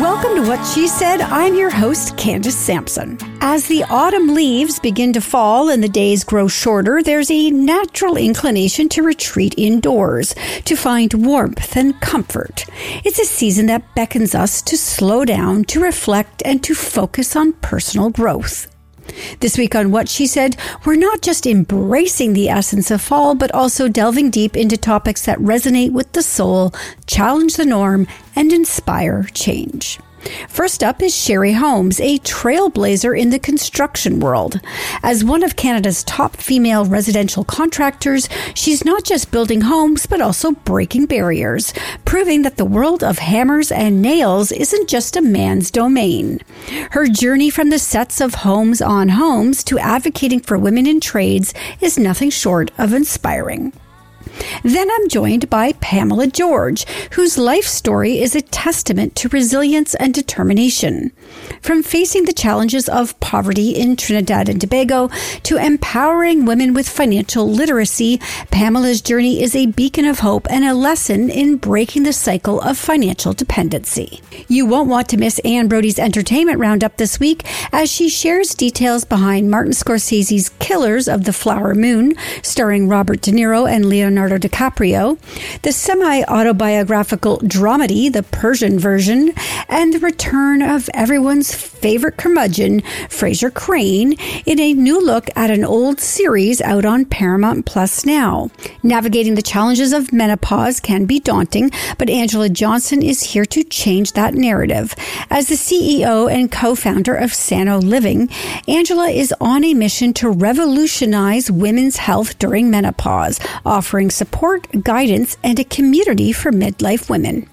Welcome to What She Said. I'm your host, Candace Sampson. As the autumn leaves begin to fall and the days grow shorter, there's a natural inclination to retreat indoors, to find warmth and comfort. It's a season that beckons us to slow down, to reflect, and to focus on personal growth. This week on What She Said, we're not just embracing the essence of fall, but also delving deep into topics that resonate with the soul, challenge the norm, and inspire change. First up is Sherry Holmes, a trailblazer in the construction world. As one of Canada's top female residential contractors, she's not just building homes, but also breaking barriers, proving that the world of hammers and nails isn't just a man's domain. Her journey from the sets of Holmes on Homes to advocating for women in trades is nothing short of inspiring. Then I'm joined by Pamela George, whose life story is a testament to resilience and determination. From facing the challenges of poverty in Trinidad and Tobago to empowering women with financial literacy, Pamela's journey is a beacon of hope and a lesson in breaking the cycle of financial dependency. You won't want to miss Anne Brodie's entertainment roundup this week as she shares details behind Martin Scorsese's Killers of the Flower Moon, starring Robert De Niro and Leonardo Leonardo DiCaprio, the semi autobiographical dramedy, the Persian version, and the return of everyone's favorite curmudgeon, Frasier Crane, in a new look at an old series out on Paramount Plus now. Navigating the challenges of menopause can be daunting, but Angela Johnson is here to change that narrative. As the CEO and co founder of Sano Living, Angela is on a mission to revolutionize women's health during menopause, offering support, guidance, and a community for midlife women.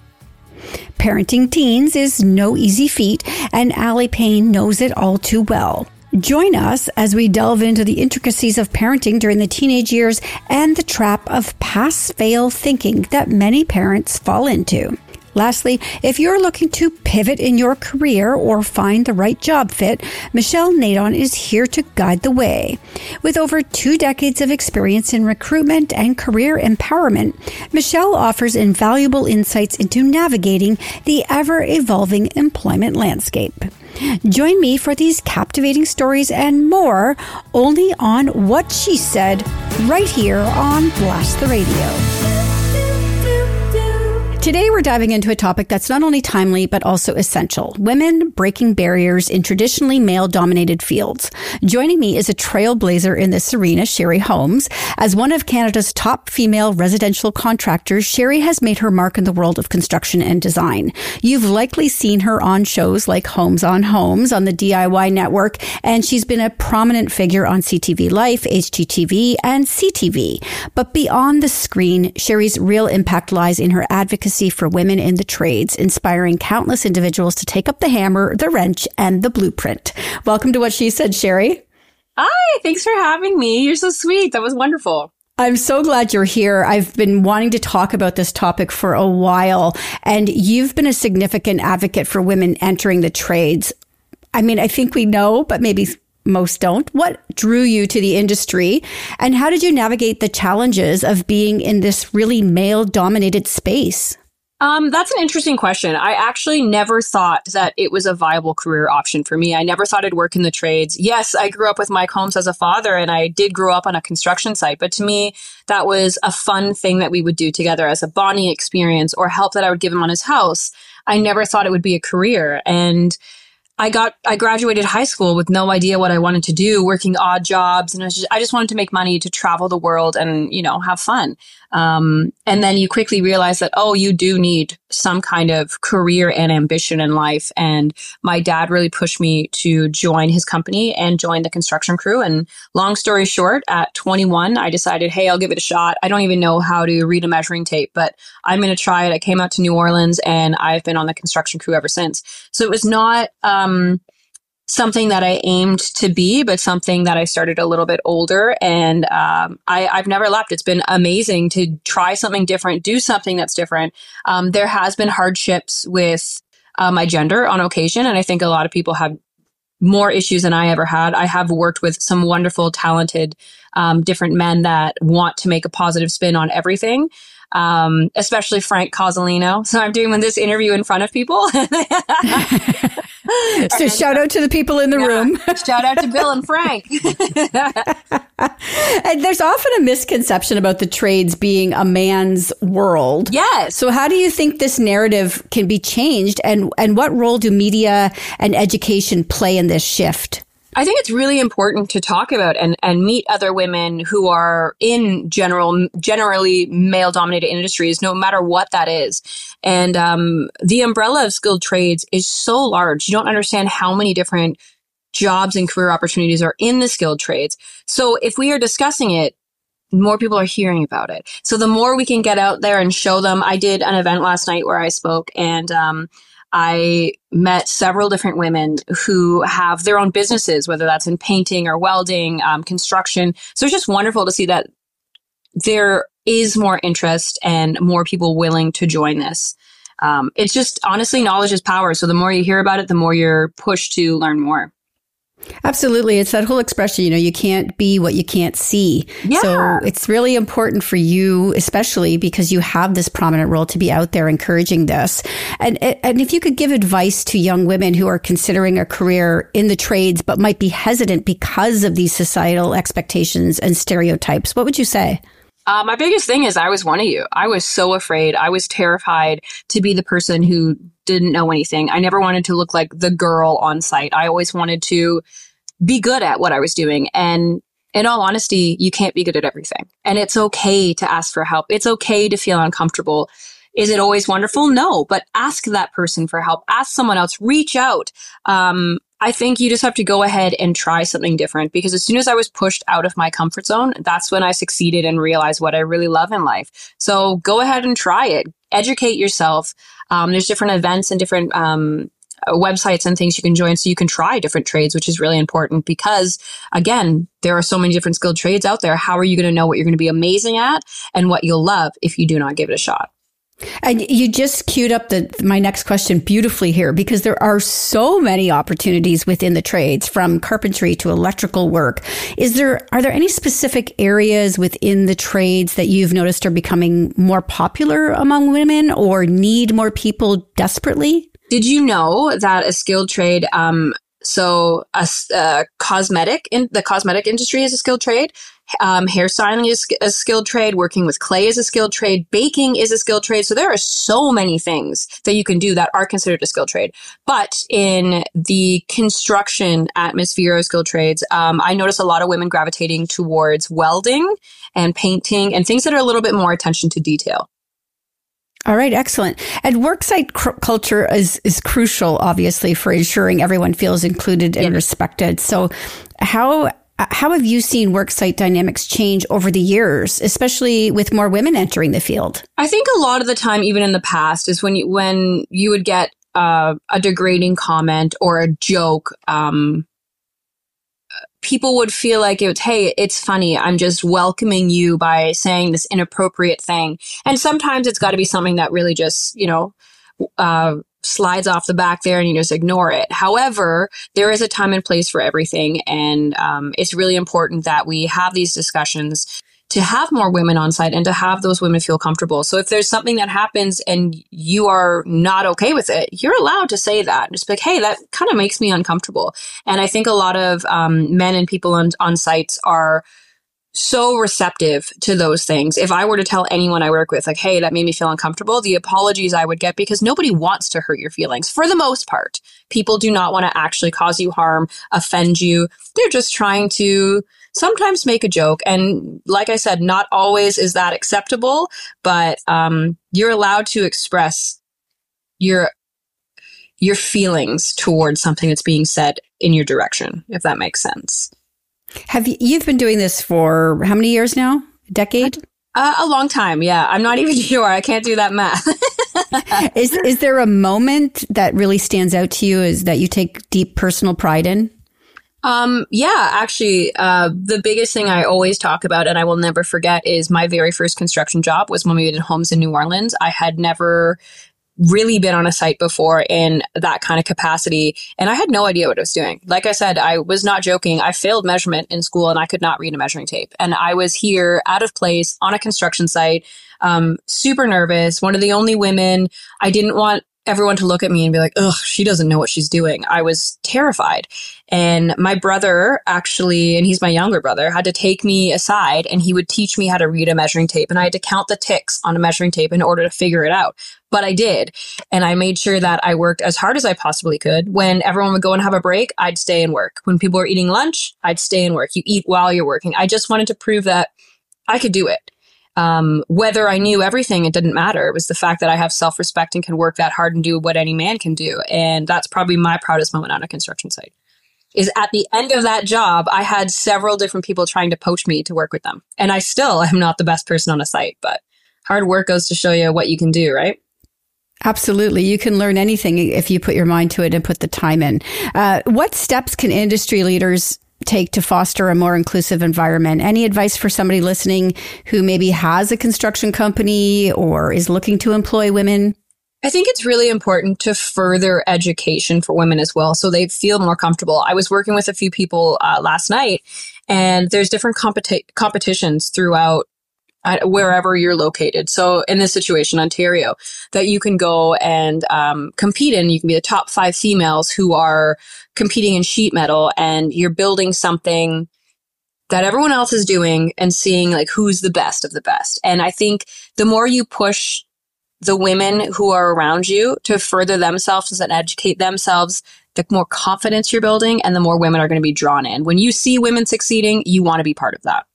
Parenting teens is no easy feat, and Aly Pain knows it all too well. Join us as we delve into the intricacies of parenting during the teenage years and the trap of pass fail thinking that many parents fall into. Lastly, if you're looking to pivot in your career or find the right job fit, Michelle Nadon is here to guide the way. With over two decades of experience in recruitment and career empowerment, Michelle offers invaluable insights into navigating the ever evolving employment landscape. Join me for these captivating stories and more only on What She Said right here on Blast the Radio. Today, we're diving into a topic that's not only timely, but also essential women breaking barriers in traditionally male dominated fields. Joining me is a trailblazer in this arena, Sherry Holmes. As one of Canada's top female residential contractors, Sherry has made her mark in the world of construction and design. You've likely seen her on shows like Holmes on Homes on the DIY network, and she's been a prominent figure on CTV Life, HGTV, and CTV. But beyond the screen, Sherry's real impact lies in her advocacy for women in the trades, inspiring countless individuals to take up the hammer, the wrench, and the blueprint. Welcome to What She Said, Sherry. Hi, thanks for having me. You're so sweet. That was wonderful. I'm so glad you're here. I've been wanting to talk about this topic for a while, and you've been a significant advocate for women entering the trades. I mean, I think we know, but maybe most don't. What drew you to the industry and how did you navigate the challenges of being in this really male dominated space? Um, that's an interesting question. I actually never thought that it was a viable career option for me. I never thought I'd work in the trades. Yes, I grew up with Mike Holmes as a father and I did grow up on a construction site, but to me, that was a fun thing that we would do together as a bonding experience or help that I would give him on his house. I never thought it would be a career. And I got I graduated high school with no idea what I wanted to do, working odd jobs, and I, just, I just wanted to make money to travel the world and you know have fun. Um, and then you quickly realize that, oh, you do need some kind of career and ambition in life. And my dad really pushed me to join his company and join the construction crew. And long story short, at 21, I decided, hey, I'll give it a shot. I don't even know how to read a measuring tape, but I'm going to try it. I came out to New Orleans and I've been on the construction crew ever since. So it was not, um, something that I aimed to be, but something that I started a little bit older. And um, I, have never left. It's been amazing to try something different, do something that's different. Um, there has been hardships with uh, my gender on occasion, and I think a lot of people have more issues than I ever had. I have worked with some wonderful, talented, um, different men that want to make a positive spin on everything. Um, especially Frank Cozzolino. So I'm doing this interview in front of people. so shout out to the people in the yeah, room. shout out to Bill and Frank. and there's often a misconception about the trades being a man's world. Yes. So how do you think this narrative can be changed and and what role do media and education play in this shift? I think it's really important to talk about and, and meet other women who are in general, generally male dominated industries, no matter what that is. And um, the umbrella of skilled trades is so large. You don't understand how many different jobs and career opportunities are in the skilled trades. So if we are discussing it, more people are hearing about it. So the more we can get out there and show them, I did an event last night where I spoke and, um, I met several different women who have their own businesses, whether that's in painting or welding, um, construction. So it's just wonderful to see that there is more interest and more people willing to join this. Um, it's just honestly, knowledge is power. So the more you hear about it, the more you're pushed to learn more. Absolutely. It's that whole expression, you know, you can't be what you can't see. Yeah. So it's really important for you, especially because you have this prominent role to be out there encouraging this. And, and if you could give advice to young women who are considering a career in the trades, but might be hesitant because of these societal expectations and stereotypes, what would you say? Uh, my biggest thing is I was one of you. I was so afraid. I was terrified to be the person who didn't know anything. I never wanted to look like the girl on site. I always wanted to be good at what I was doing. And in all honesty, you can't be good at everything. And it's okay to ask for help. It's okay to feel uncomfortable. Is it always wonderful? No, but ask that person for help. Ask someone else. Reach out. Um, I think you just have to go ahead and try something different because as soon as I was pushed out of my comfort zone, that's when I succeeded and realized what I really love in life. So go ahead and try it. Educate yourself. Um, there's different events and different um, websites and things you can join so you can try different trades, which is really important because again, there are so many different skilled trades out there. How are you going to know what you're going to be amazing at and what you'll love if you do not give it a shot? And you just queued up the my next question beautifully here because there are so many opportunities within the trades from carpentry to electrical work. Is there are there any specific areas within the trades that you've noticed are becoming more popular among women or need more people desperately? Did you know that a skilled trade um, so a, a cosmetic in the cosmetic industry is a skilled trade. Um, hairstyling is a skilled trade. Working with clay is a skilled trade. Baking is a skilled trade. So there are so many things that you can do that are considered a skilled trade. But in the construction atmosphere of skilled trades, um, I notice a lot of women gravitating towards welding and painting and things that are a little bit more attention to detail. All right, excellent. And worksite cr- culture is is crucial, obviously, for ensuring everyone feels included and respected. So, how how have you seen worksite dynamics change over the years, especially with more women entering the field? I think a lot of the time, even in the past, is when you when you would get uh, a degrading comment or a joke um, people would feel like it's, hey, it's funny. I'm just welcoming you by saying this inappropriate thing. And sometimes it's got to be something that really just, you know, uh, slides off the back there and you just ignore it. However, there is a time and place for everything. And um, it's really important that we have these discussions to have more women on site and to have those women feel comfortable. So if there's something that happens and you are not okay with it, you're allowed to say that. Just like, hey, that kind of makes me uncomfortable. And I think a lot of um, men and people on, on sites are so receptive to those things. If I were to tell anyone I work with, like, hey, that made me feel uncomfortable, the apologies I would get because nobody wants to hurt your feelings for the most part. People do not want to actually cause you harm, offend you. They're just trying to sometimes make a joke. And like I said, not always is that acceptable, but um, you're allowed to express your your feelings towards something that's being said in your direction, if that makes sense. Have you, you've been doing this for how many years now? A decade? Uh, a long time, yeah. I'm not even sure. I can't do that math. is is there a moment that really stands out to you? Is that you take deep personal pride in? Um, yeah, actually, uh, the biggest thing I always talk about and I will never forget is my very first construction job was when we did homes in New Orleans. I had never really been on a site before in that kind of capacity. And I had no idea what I was doing. Like I said, I was not joking. I failed measurement in school and I could not read a measuring tape. And I was here out of place on a construction site, um, super nervous. One of the only women I didn't want everyone to look at me and be like, ugh, she doesn't know what she's doing. I was terrified. And my brother actually, and he's my younger brother, had to take me aside and he would teach me how to read a measuring tape. And I had to count the ticks on a measuring tape in order to figure it out. But I did. And I made sure that I worked as hard as I possibly could. When everyone would go and have a break, I'd stay and work. When people were eating lunch, I'd stay and work. You eat while you're working. I just wanted to prove that I could do it. Um, whether I knew everything, it didn't matter. It was the fact that I have self respect and can work that hard and do what any man can do. And that's probably my proudest moment on a construction site. Is at the end of that job, I had several different people trying to poach me to work with them. And I still am not the best person on a site, but hard work goes to show you what you can do, right? Absolutely. You can learn anything if you put your mind to it and put the time in. Uh, what steps can industry leaders take to foster a more inclusive environment? Any advice for somebody listening who maybe has a construction company or is looking to employ women? I think it's really important to further education for women as well so they feel more comfortable. I was working with a few people uh, last night and there's different competi- competitions throughout wherever you're located. So in this situation, Ontario, that you can go and um, compete in. You can be the top five females who are competing in sheet metal, and you're building something that everyone else is doing and seeing like who's the best of the best. And I think the more you push the women who are around you to further themselves and educate themselves, the more confidence you're building and the more women are going to be drawn in. When you see women succeeding, you want to be part of that.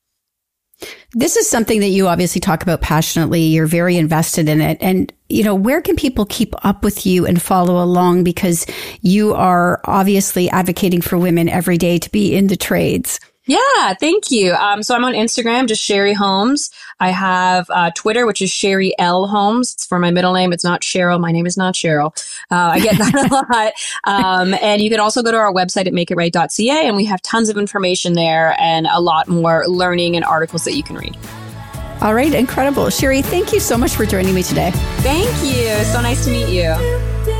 This is something that you obviously talk about passionately. You're very invested in it. And, you know, where can people keep up with you and follow along? Because you are obviously advocating for women every day to be in the trades. Yeah, thank you. Um, so I'm on Instagram, just Sherry Holmes. I have uh, Twitter, which is Sherry L Holmes. It's for my middle name. It's not Cheryl. My name is not Cheryl. Uh, I get that a lot. Um, and you can also go to our website at makeitright.ca, and we have tons of information there and a lot more learning and articles that you can read. All right, incredible. Sherry, thank you so much for joining me today. Thank you. So nice to meet you.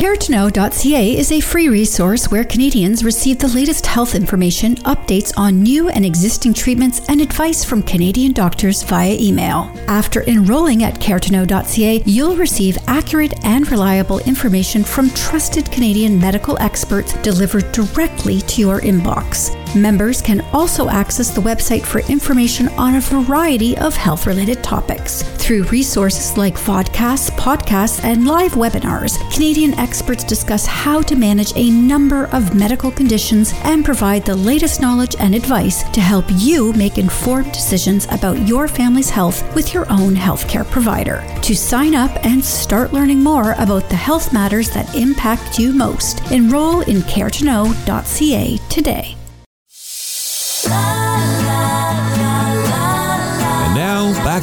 CareToKnow.ca is a free resource where Canadians receive the latest health information, updates on new and existing treatments, and advice from Canadian doctors via email. After enrolling at CareToKnow.ca, you'll receive accurate and reliable information from trusted Canadian medical experts delivered directly to your inbox. Members can also access the website for information on a variety of health related topics. Through resources like vodcasts, podcasts, and live webinars, Canadian experts discuss how to manage a number of medical conditions and provide the latest knowledge and advice to help you make informed decisions about your family's health with your own healthcare provider. To sign up and start learning more about the health matters that impact you most, enroll in caretoknow.ca today.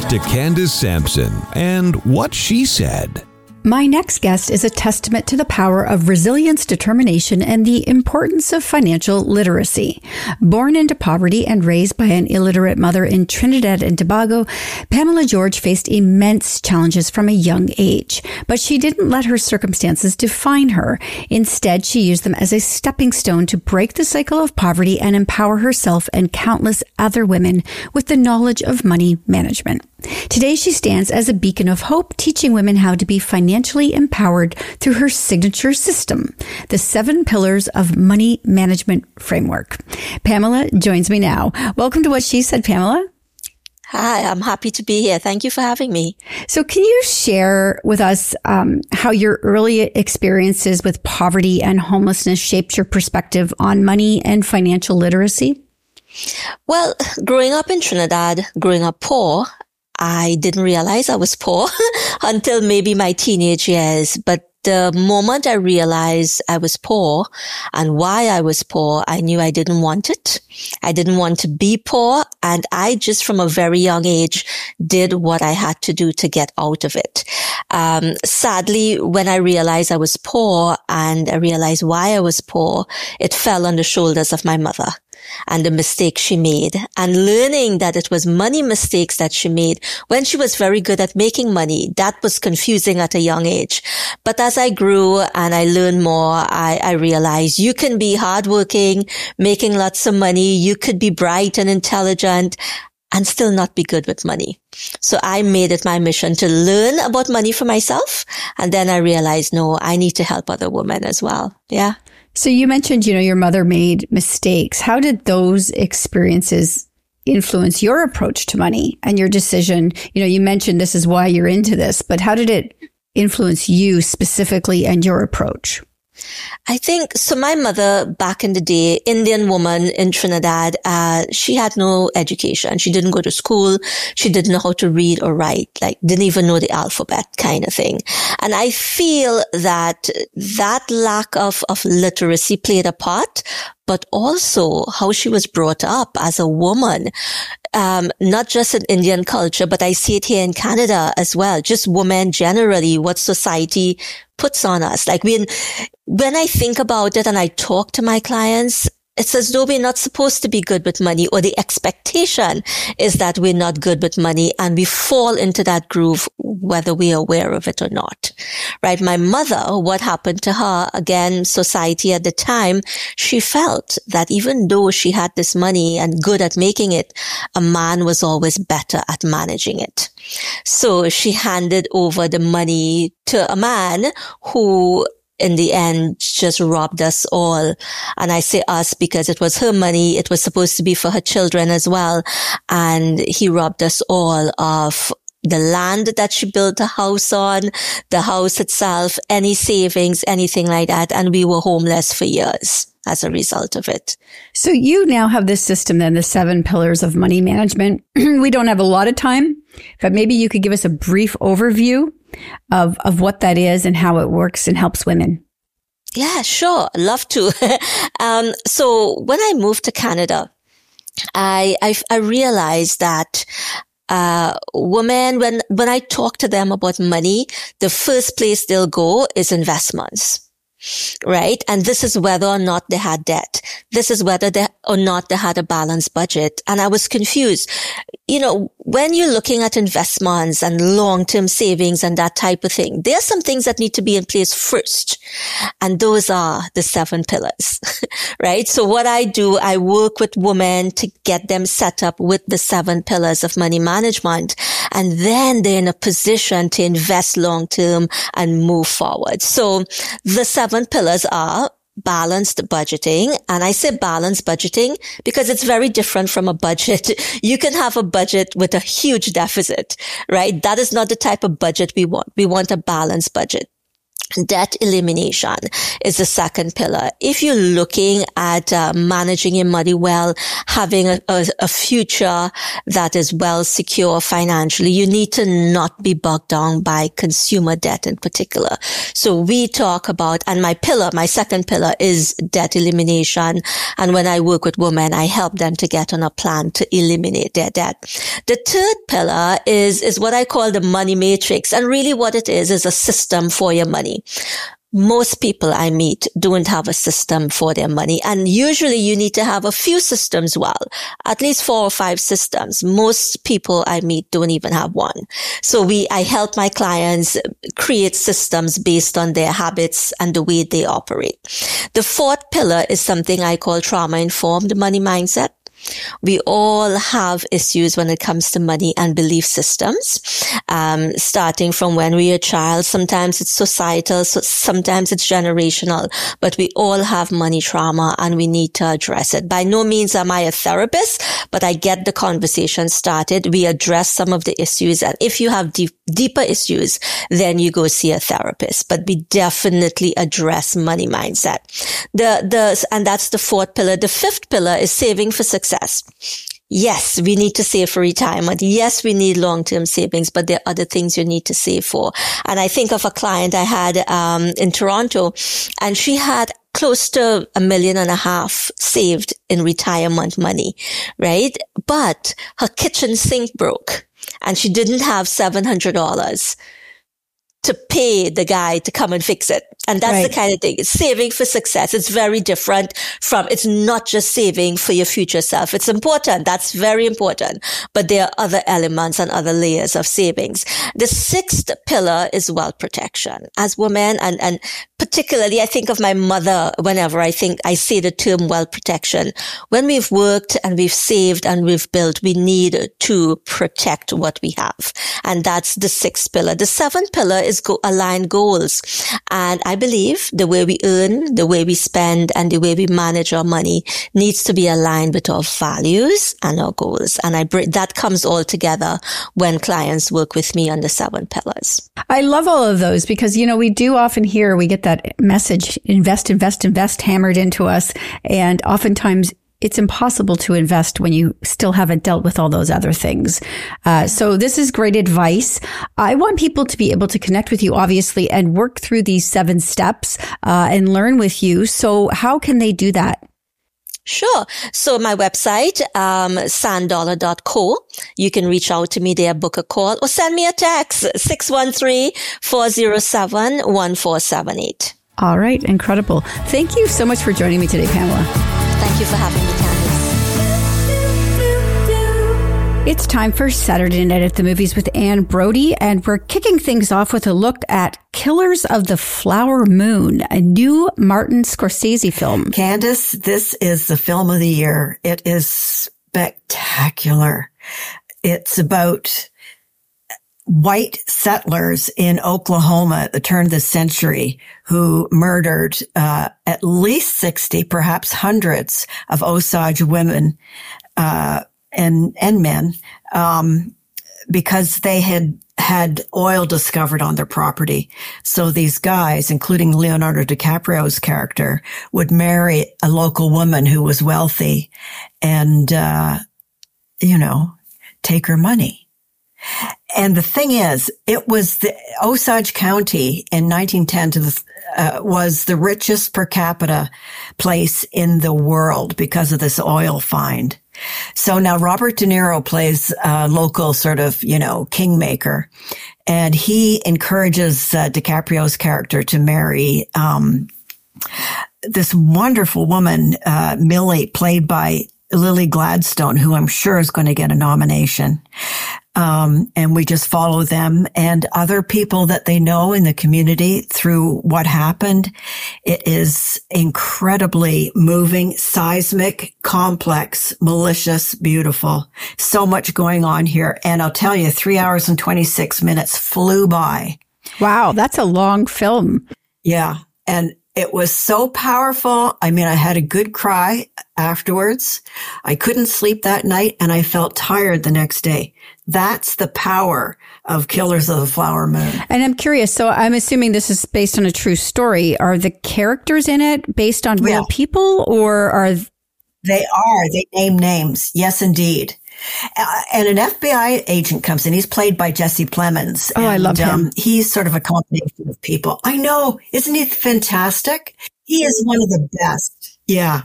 Back to Candace Sampson and what she said. My next guest is a testament to the power of resilience, determination, and the importance of financial literacy. Born into poverty and raised by an illiterate mother in Trinidad and Tobago, Pamela George faced immense challenges from a young age. But she didn't let her circumstances define her. Instead, she used them as a stepping stone to break the cycle of poverty and empower herself and countless other women with the knowledge of money management. Today, she stands as a beacon of hope, teaching women how to be financially empowered through her signature system, the seven pillars of money management framework. Pamela joins me now. Welcome to What She Said, Pamela. Hi, I'm happy to be here. Thank you for having me. So, can you share with us um, how your early experiences with poverty and homelessness shaped your perspective on money and financial literacy? Well, growing up in Trinidad, growing up poor, I didn't realize I was poor until maybe my teenage years. But the moment I realized I was poor and why I was poor, I knew I didn't want it. I didn't want to be poor. And I just from a very young age did what I had to do to get out of it. Um, sadly, when I realized I was poor and I realized why I was poor, it fell on the shoulders of my mother and the mistakes she made and learning that it was money mistakes that she made when she was very good at making money. That was confusing at a young age. But as I grew and I learned more, I, I realized you can be hardworking, making lots of money. You could be bright and intelligent and still not be good with money. So I made it my mission to learn about money for myself. And then I realized, no, I need to help other women as well. Yeah. So you mentioned, you know, your mother made mistakes. How did those experiences influence your approach to money and your decision? You know, you mentioned this is why you're into this, but how did it influence you specifically and your approach? I think so. My mother, back in the day, Indian woman in Trinidad, uh, she had no education. She didn't go to school. She didn't know how to read or write, like didn't even know the alphabet kind of thing. And I feel that that lack of, of literacy played a part, but also how she was brought up as a woman. Um, not just in Indian culture, but I see it here in Canada as well. Just women generally, what society puts on us. Like when, when I think about it and I talk to my clients, it's as though we're not supposed to be good with money or the expectation is that we're not good with money and we fall into that groove whether we're aware of it or not. Right? My mother, what happened to her, again, society at the time, she felt that even though she had this money and good at making it, a man was always better at managing it. So she handed over the money to a man who in the end just robbed us all. And I say us because it was her money. It was supposed to be for her children as well. And he robbed us all of the land that she built a house on, the house itself, any savings, anything like that. And we were homeless for years as a result of it. So you now have this system then, the seven pillars of money management. we don't have a lot of time, but maybe you could give us a brief overview of, of what that is and how it works and helps women. Yeah, sure. Love to. um, so when I moved to Canada, I, I, I realized that uh, women, when, when I talk to them about money, the first place they'll go is investments right? And this is whether or not they had debt. This is whether they or not they had a balanced budget. And I was confused. You know, when you're looking at investments and long-term savings and that type of thing, there are some things that need to be in place first. And those are the seven pillars, right? So what I do, I work with women to get them set up with the seven pillars of money management. And then they're in a position to invest long-term and move forward. So the seven pillars are balanced budgeting. And I say balanced budgeting because it's very different from a budget. You can have a budget with a huge deficit, right? That is not the type of budget we want. We want a balanced budget. Debt elimination is the second pillar. If you're looking at uh, managing your money well, having a, a, a, future that is well secure financially, you need to not be bogged down by consumer debt in particular. So we talk about, and my pillar, my second pillar is debt elimination. And when I work with women, I help them to get on a plan to eliminate their debt. The third pillar is, is what I call the money matrix. And really what it is, is a system for your money most people I meet don't have a system for their money. And usually you need to have a few systems well, at least four or five systems. Most people I meet don't even have one. So we, I help my clients create systems based on their habits and the way they operate. The fourth pillar is something I call trauma informed money mindset. We all have issues when it comes to money and belief systems, um, starting from when we are a child. Sometimes it's societal, so sometimes it's generational, but we all have money trauma and we need to address it. By no means am I a therapist, but I get the conversation started. We address some of the issues. And if you have deep, deeper issues, then you go see a therapist, but we definitely address money mindset. The, the, and that's the fourth pillar. The fifth pillar is saving for success success. Yes, we need to save for retirement. Yes, we need long-term savings, but there are other things you need to save for. And I think of a client I had um, in Toronto, and she had close to a million and a half saved in retirement money, right? But her kitchen sink broke and she didn't have $700 to pay the guy to come and fix it. And that's right. the kind of thing. It's saving for success. It's very different from, it's not just saving for your future self. It's important. That's very important. But there are other elements and other layers of savings. The sixth pillar is wealth protection. As women and, and particularly I think of my mother whenever I think I say the term wealth protection. When we've worked and we've saved and we've built, we need to protect what we have. And that's the sixth pillar. The seventh pillar is go align goals. And I believe the way we earn, the way we spend and the way we manage our money needs to be aligned with our values and our goals. And I that comes all together when clients work with me on the seven pillars. I love all of those because, you know, we do often hear, we get that message, invest, invest, invest hammered into us. And oftentimes it's impossible to invest when you still haven't dealt with all those other things. Uh, so this is great advice. I want people to be able to connect with you, obviously, and work through these seven steps uh, and learn with you. So how can they do that? Sure. So my website, um, sandollar.co. You can reach out to me there, book a call or send me a text, 613-407-1478. All right. Incredible. Thank you so much for joining me today, Pamela. Thank you for having me, It's time for Saturday Night at the Movies with Anne Brodie, and we're kicking things off with a look at Killers of the Flower Moon, a new Martin Scorsese film. Candice, this is the film of the year. It is spectacular. It's about white settlers in Oklahoma at the turn of the century who murdered uh, at least 60, perhaps hundreds of Osage women uh, and, and men um, because they had had oil discovered on their property. So these guys, including Leonardo DiCaprio's character, would marry a local woman who was wealthy and, uh, you know, take her money. And the thing is, it was the Osage County in 1910 to the, uh, was the richest per capita place in the world because of this oil find. So now Robert De Niro plays a local sort of, you know, kingmaker and he encourages uh, DiCaprio's character to marry, um, this wonderful woman, uh, Millie, played by Lily Gladstone, who I'm sure is going to get a nomination. Um, and we just follow them and other people that they know in the community through what happened. It is incredibly moving, seismic, complex, malicious, beautiful. So much going on here. And I'll tell you, three hours and 26 minutes flew by. Wow. That's a long film. Yeah. And it was so powerful. I mean, I had a good cry afterwards. I couldn't sleep that night and I felt tired the next day. That's the power of Killers of the Flower Moon. And I'm curious. So I'm assuming this is based on a true story. Are the characters in it based on real yeah. people or are they are? They name names. Yes, indeed. Uh, and an FBI agent comes in. He's played by Jesse Plemons. Oh, and, I love him. Um, he's sort of a combination of people. I know. Isn't he fantastic? He is one of the best. Yeah.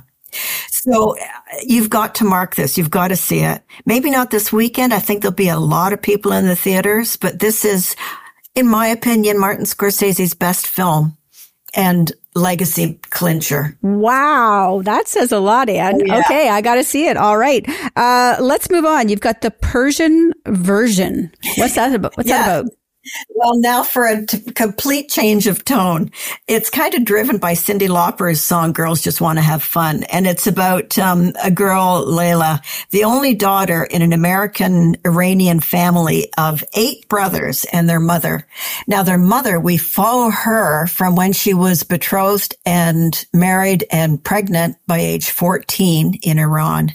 So uh, you've got to mark this. You've got to see it. Maybe not this weekend. I think there'll be a lot of people in the theaters, but this is, in my opinion, Martin Scorsese's best film. And legacy clincher. Wow, that says a lot, Anne. Oh, yeah. Okay, I got to see it. All right, uh, let's move on. You've got the Persian version. What's that about? What's yeah. that about? Well, now for a t- complete change of tone. It's kind of driven by Cyndi Lauper's song Girls Just Want to Have Fun. And it's about um, a girl, Layla, the only daughter in an American Iranian family of eight brothers and their mother. Now, their mother, we follow her from when she was betrothed and married and pregnant by age 14 in Iran.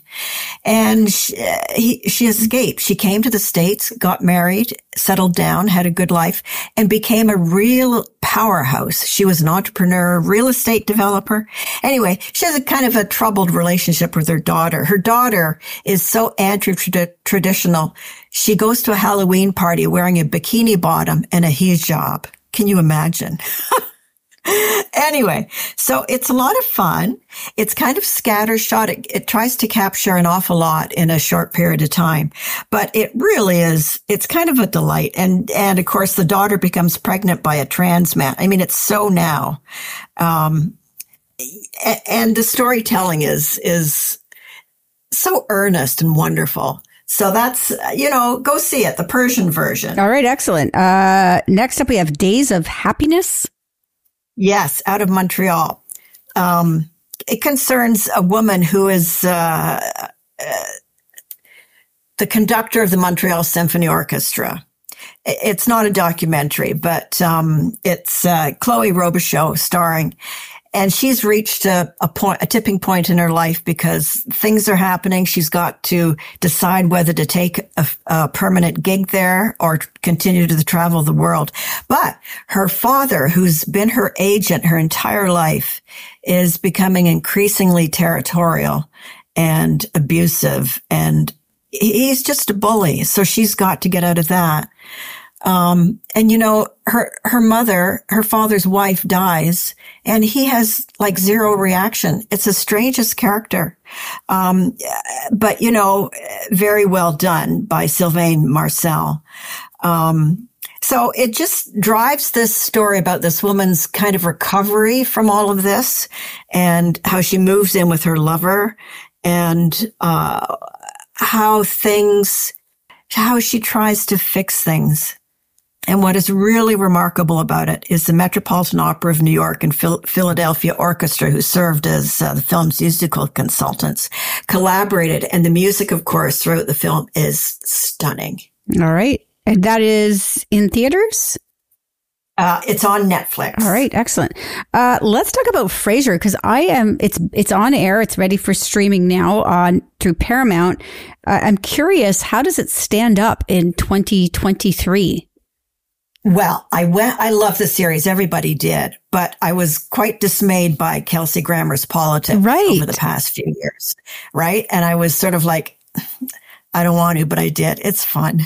And she, he, she escaped. She came to the States, got married, settled down, had a good life, and became a real powerhouse. She was an entrepreneur, real estate developer. Anyway, she has a kind of a troubled relationship with her daughter. Her daughter is so anti-traditional. She goes to a Halloween party wearing a bikini bottom and a hijab. Can you imagine? anyway, so it's a lot of fun. It's kind of scattershot. It, it tries to capture an awful lot in a short period of time, but it really is, it's kind of a delight. And, and of course, the daughter becomes pregnant by a trans man. I mean, it's so now. Um, and the storytelling is, is so earnest and wonderful. So that's, you know, go see it, the Persian version. All right, excellent. Uh, next up, we have Days of Happiness. Yes, out of Montreal. Um, it concerns a woman who is uh, uh, the conductor of the Montreal Symphony Orchestra. It's not a documentary, but um, it's uh, Chloe Robichaud starring and she's reached a, a point, a tipping point in her life because things are happening. She's got to decide whether to take a, a permanent gig there or continue to the travel the world. But her father, who's been her agent her entire life, is becoming increasingly territorial and abusive and he's just a bully. So she's got to get out of that. Um, and you know, her, her mother, her father's wife dies and he has like zero reaction. It's the strangest character. Um, but you know, very well done by Sylvain Marcel. Um, so it just drives this story about this woman's kind of recovery from all of this and how she moves in with her lover and, uh, how things, how she tries to fix things and what is really remarkable about it is the Metropolitan Opera of New York and Phil- Philadelphia Orchestra, who served as uh, the film's musical consultants, collaborated. And the music, of course, throughout the film is stunning. All right. And that is in theaters? Uh, it's on Netflix. All right, excellent. Uh, let's talk about Frasier because I am. It's it's on air. It's ready for streaming now on through Paramount. Uh, I'm curious, how does it stand up in 2023? Well, I went, I love the series. Everybody did, but I was quite dismayed by Kelsey Grammer's politics right. over the past few years. Right. And I was sort of like, I don't want to, but I did. It's fun.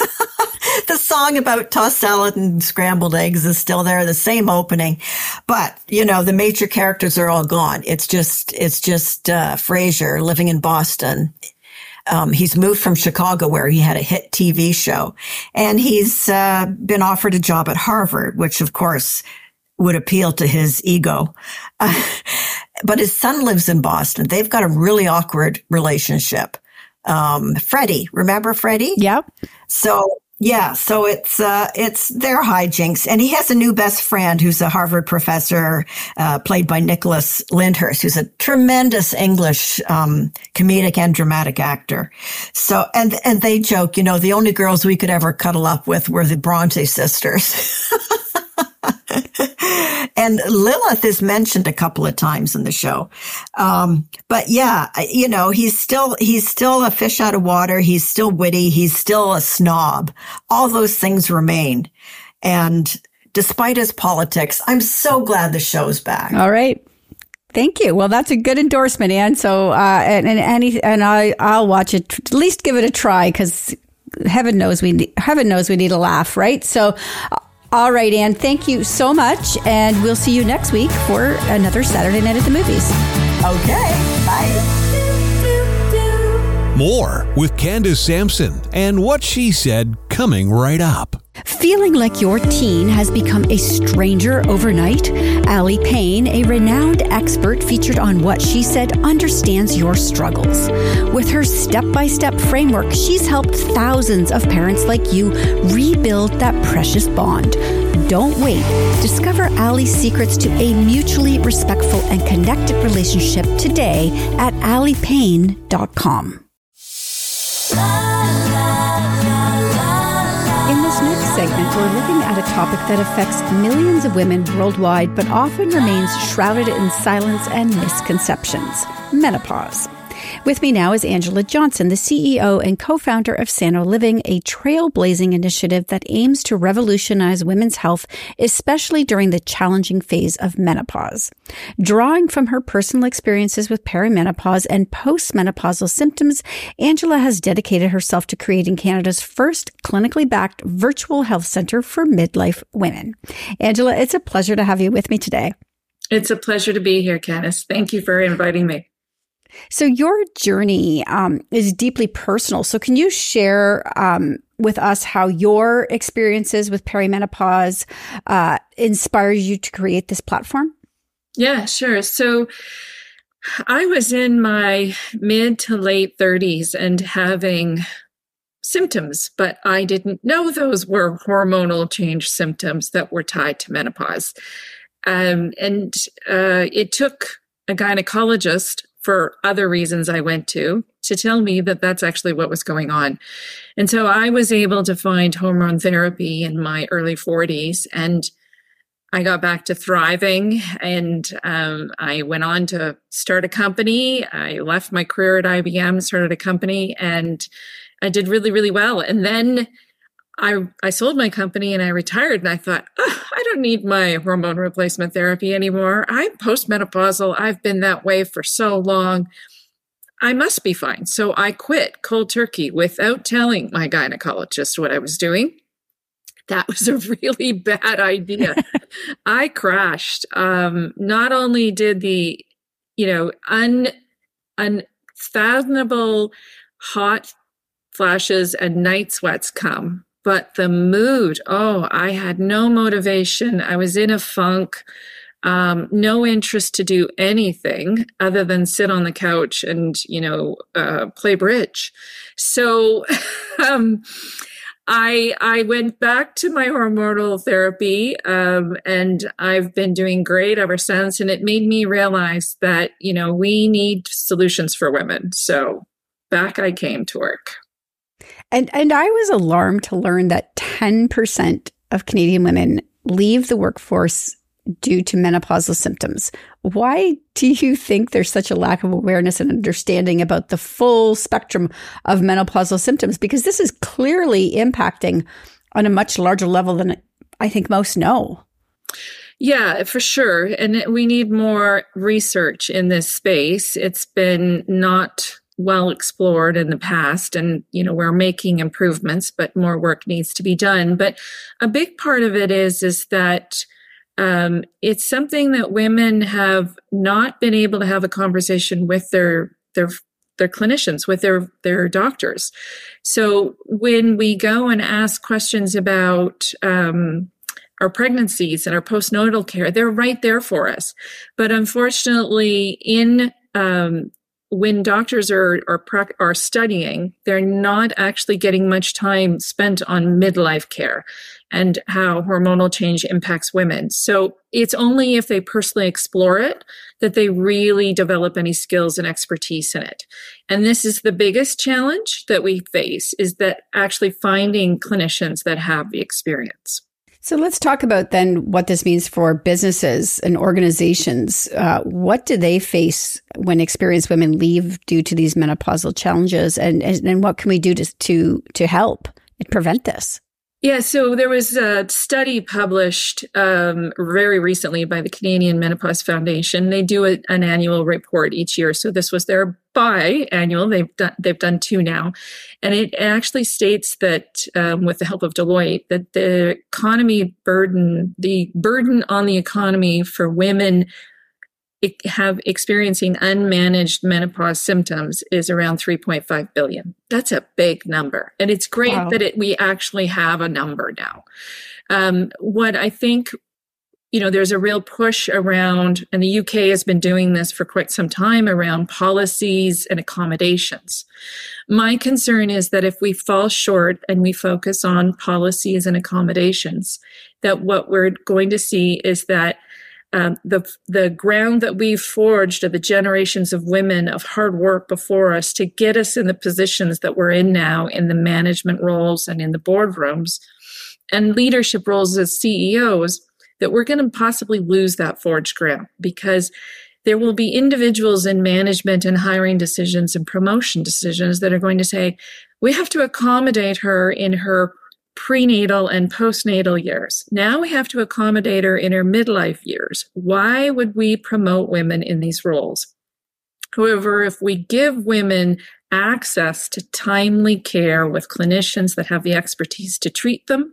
the song about tossed salad and scrambled eggs is still there, the same opening. But, you know, the major characters are all gone. It's just, it's just, uh, Frasier living in Boston um, he's moved from Chicago where he had a hit TV show and he's uh, been offered a job at Harvard, which of course would appeal to his ego. Uh, but his son lives in Boston. They've got a really awkward relationship. Um, Freddie, remember Freddie? Yep. So yeah, so it's uh, it's their hijinks, and he has a new best friend who's a Harvard professor, uh, played by Nicholas Lyndhurst, who's a tremendous English um, comedic and dramatic actor. So, and and they joke, you know, the only girls we could ever cuddle up with were the Bronte sisters. and Lilith is mentioned a couple of times in the show. Um, but yeah, you know, he's still, he's still a fish out of water. He's still witty. He's still a snob. All those things remain. And despite his politics, I'm so glad the show's back. All right. Thank you. Well, that's a good endorsement, Anne. So, uh, and, and any, and I, I'll watch it. At least give it a try because heaven knows we, need, heaven knows we need a laugh, right? So, all right, Anne, thank you so much. And we'll see you next week for another Saturday Night at the Movies. Okay, bye. More with Candace Sampson and what she said coming right up. Feeling like your teen has become a stranger overnight? Aly Pain, a renowned expert featured on What She Said, understands your struggles. With her step by step framework, she's helped thousands of parents like you rebuild that precious bond. Don't wait. Discover Aly's secrets to a mutually respectful and connected relationship today at alypain.com. we're looking at a topic that affects millions of women worldwide, but often remains shrouded in silence and misconceptions menopause. With me now is Angela Johnson, the CEO and co-founder of Sano Living, a trailblazing initiative that aims to revolutionize women's health, especially during the challenging phase of menopause. Drawing from her personal experiences with perimenopause and postmenopausal symptoms, Angela has dedicated herself to creating Canada's first clinically backed virtual health center for midlife women. Angela, it's a pleasure to have you with me today. It's a pleasure to be here, Candice. Thank you for inviting me. So your journey um, is deeply personal. So can you share um, with us how your experiences with perimenopause uh, inspires you to create this platform? Yeah, sure. So I was in my mid to late 30s and having symptoms, but I didn't know those were hormonal change symptoms that were tied to menopause. Um, and uh, it took a gynecologist for other reasons I went to to tell me that that's actually what was going on. And so I was able to find hormone therapy in my early 40s and I got back to thriving and um, I went on to start a company. I left my career at IBM, started a company, and I did really, really well. And then I, I sold my company and I retired and I thought, oh, I don't need my hormone replacement therapy anymore. I'm postmenopausal. I've been that way for so long. I must be fine. So I quit cold turkey without telling my gynecologist what I was doing. That was a really bad idea. I crashed. Um, not only did the, you know, un, unfathomable hot flashes and night sweats come but the mood oh i had no motivation i was in a funk um, no interest to do anything other than sit on the couch and you know uh, play bridge so um, I I went back to my hormonal therapy, um, and I've been doing great ever since. And it made me realize that you know we need solutions for women. So back I came to work. And and I was alarmed to learn that 10% of Canadian women leave the workforce due to menopausal symptoms. Why do you think there's such a lack of awareness and understanding about the full spectrum of menopausal symptoms? Because this is clearly impacting on a much larger level than I think most know. Yeah, for sure. And we need more research in this space. It's been not well explored in the past and you know we're making improvements but more work needs to be done. But a big part of it is is that um, it's something that women have not been able to have a conversation with their their their clinicians with their their doctors. So when we go and ask questions about um, our pregnancies and our postnatal care they're right there for us. But unfortunately in um, when doctors are, are are studying, they're not actually getting much time spent on midlife care and how hormonal change impacts women. So it's only if they personally explore it that they really develop any skills and expertise in it. And this is the biggest challenge that we face is that actually finding clinicians that have the experience. So let's talk about then what this means for businesses and organizations. Uh, what do they face when experienced women leave due to these menopausal challenges, and, and, and what can we do to to to help prevent this? Yeah, so there was a study published um, very recently by the Canadian Menopause Foundation. They do a, an annual report each year. So this was their biannual. They've done they've done two now, and it actually states that um, with the help of Deloitte that the economy burden, the burden on the economy for women have experiencing unmanaged menopause symptoms is around 3.5 billion. That's a big number. And it's great wow. that it, we actually have a number now. Um, what I think, you know, there's a real push around, and the UK has been doing this for quite some time around policies and accommodations. My concern is that if we fall short and we focus on policies and accommodations, that what we're going to see is that um, the the ground that we've forged of the generations of women of hard work before us to get us in the positions that we're in now in the management roles and in the boardrooms and leadership roles as CEOs that we're going to possibly lose that forged ground because there will be individuals in management and hiring decisions and promotion decisions that are going to say, we have to accommodate her in her prenatal and postnatal years. Now we have to accommodate her in her midlife years. Why would we promote women in these roles? However, if we give women access to timely care with clinicians that have the expertise to treat them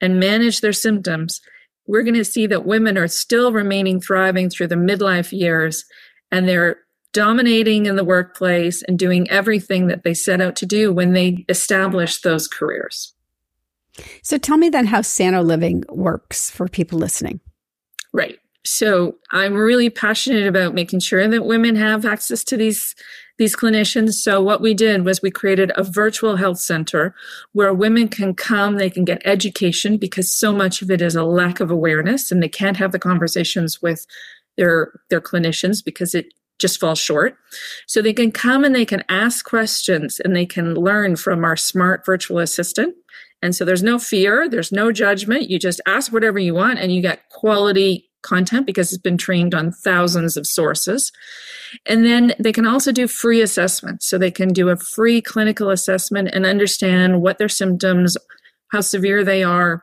and manage their symptoms, we're going to see that women are still remaining thriving through the midlife years and they're dominating in the workplace and doing everything that they set out to do when they establish those careers. So tell me then how Sana Living works for people listening. Right. So I'm really passionate about making sure that women have access to these these clinicians. So what we did was we created a virtual health center where women can come, they can get education because so much of it is a lack of awareness and they can't have the conversations with their their clinicians because it just falls short. So they can come and they can ask questions and they can learn from our smart virtual assistant. And so there's no fear, there's no judgment. You just ask whatever you want and you get quality content because it's been trained on thousands of sources. And then they can also do free assessments. So they can do a free clinical assessment and understand what their symptoms, how severe they are,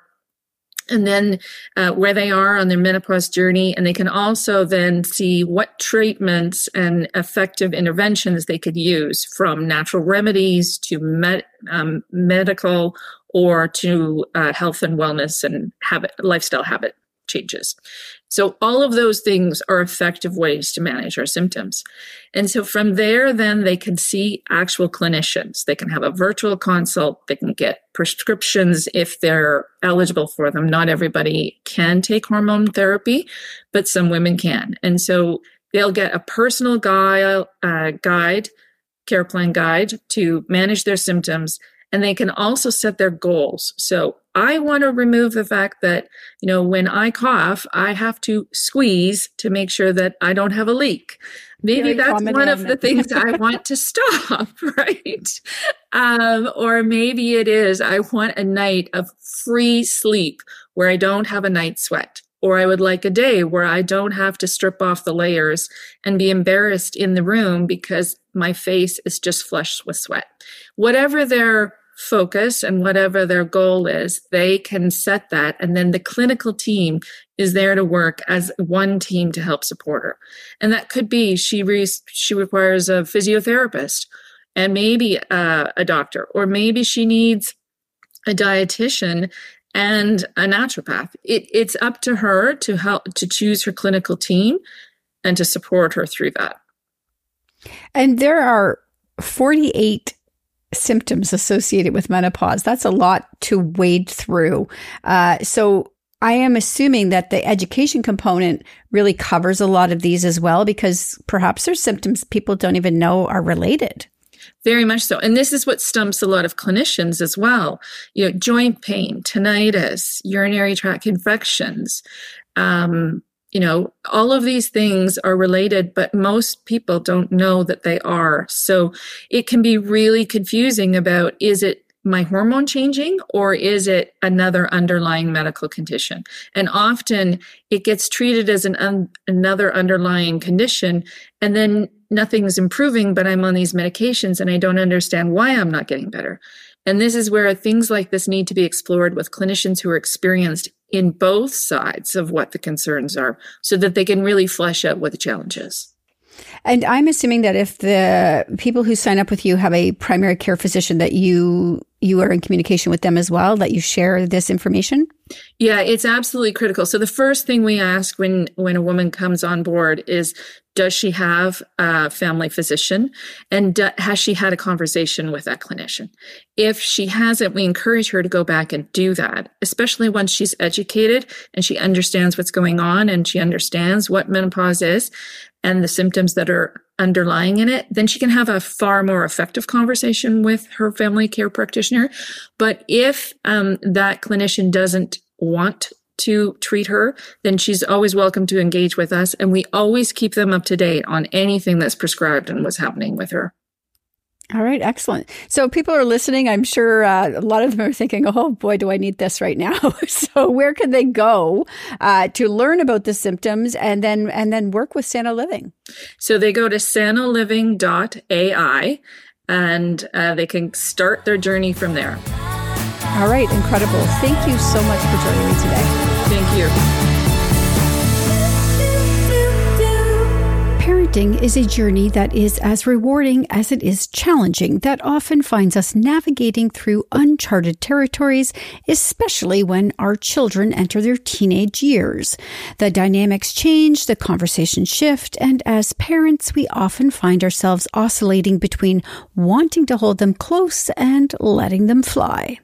and then uh, where they are on their menopause journey. And they can also then see what treatments and effective interventions they could use from natural remedies to med- um, medical or to uh, health and wellness and habit, lifestyle habit changes. So all of those things are effective ways to manage our symptoms. And so from there, then they can see actual clinicians. They can have a virtual consult. They can get prescriptions if they're eligible for them. Not everybody can take hormone therapy, but some women can. And so they'll get a personal guide, uh, guide, care plan guide to manage their symptoms and they can also set their goals. So I want to remove the fact that, you know, when I cough, I have to squeeze to make sure that I don't have a leak. Maybe Very that's one of the things I want to stop, right? Um, or maybe it is I want a night of free sleep where I don't have a night sweat. Or I would like a day where I don't have to strip off the layers and be embarrassed in the room because my face is just flushed with sweat. Whatever their focus and whatever their goal is, they can set that. And then the clinical team is there to work as one team to help support her. And that could be she, re- she requires a physiotherapist and maybe uh, a doctor, or maybe she needs a dietitian and a naturopath. It, it's up to her to help to choose her clinical team and to support her through that. And there are 48 symptoms associated with menopause. That's a lot to wade through. Uh, so I am assuming that the education component really covers a lot of these as well, because perhaps there's symptoms people don't even know are related. Very much so. And this is what stumps a lot of clinicians as well. You know, joint pain, tinnitus, urinary tract infections, um, you know, all of these things are related, but most people don't know that they are. So it can be really confusing about is it my hormone changing or is it another underlying medical condition? And often it gets treated as an un- another underlying condition and then nothing's improving, but I'm on these medications and I don't understand why I'm not getting better. And this is where things like this need to be explored with clinicians who are experienced in both sides of what the concerns are so that they can really flesh out what the challenge is. And I'm assuming that if the people who sign up with you have a primary care physician that you you are in communication with them as well that you share this information? Yeah, it's absolutely critical. So the first thing we ask when when a woman comes on board is does she have a family physician and do, has she had a conversation with that clinician? If she hasn't, we encourage her to go back and do that, especially once she's educated and she understands what's going on and she understands what menopause is and the symptoms that are underlying in it, then she can have a far more effective conversation with her family care practitioner. But if um, that clinician doesn't want to treat her, then she's always welcome to engage with us. And we always keep them up to date on anything that's prescribed and what's happening with her. All right, excellent. So people are listening. I'm sure uh, a lot of them are thinking, "Oh boy, do I need this right now?" so where can they go uh, to learn about the symptoms and then and then work with Sana Living? So they go to sanaliving.ai and uh, they can start their journey from there. All right, incredible. Thank you so much for joining me today. Thank you. Parenting is a journey that is as rewarding as it is challenging, that often finds us navigating through uncharted territories, especially when our children enter their teenage years. The dynamics change, the conversations shift, and as parents, we often find ourselves oscillating between wanting to hold them close and letting them fly.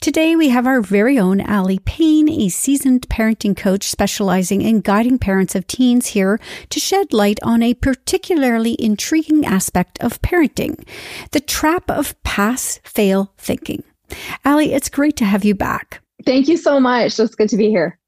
Today, we have our very own Aly Pain, a seasoned parenting coach specializing in guiding parents of teens here to shed light on a particularly intriguing aspect of parenting the trap of pass fail thinking. Allie, it's great to have you back. Thank you so much. It's good to be here.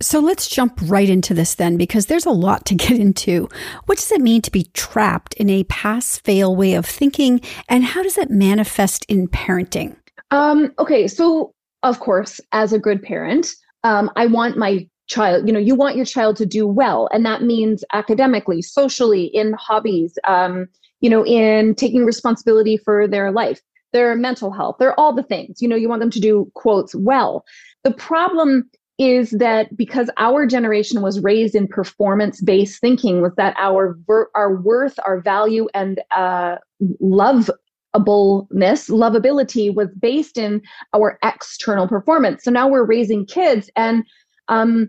So let's jump right into this then, because there's a lot to get into. What does it mean to be trapped in a pass fail way of thinking, and how does it manifest in parenting? Um, okay, so of course, as a good parent, um, I want my child, you know, you want your child to do well, and that means academically, socially, in hobbies, um, you know, in taking responsibility for their life, their mental health, they're all the things. You know, you want them to do quotes well. The problem is that because our generation was raised in performance based thinking was that our our worth our value and uh, love lovableness, lovability was based in our external performance. So now we're raising kids and um,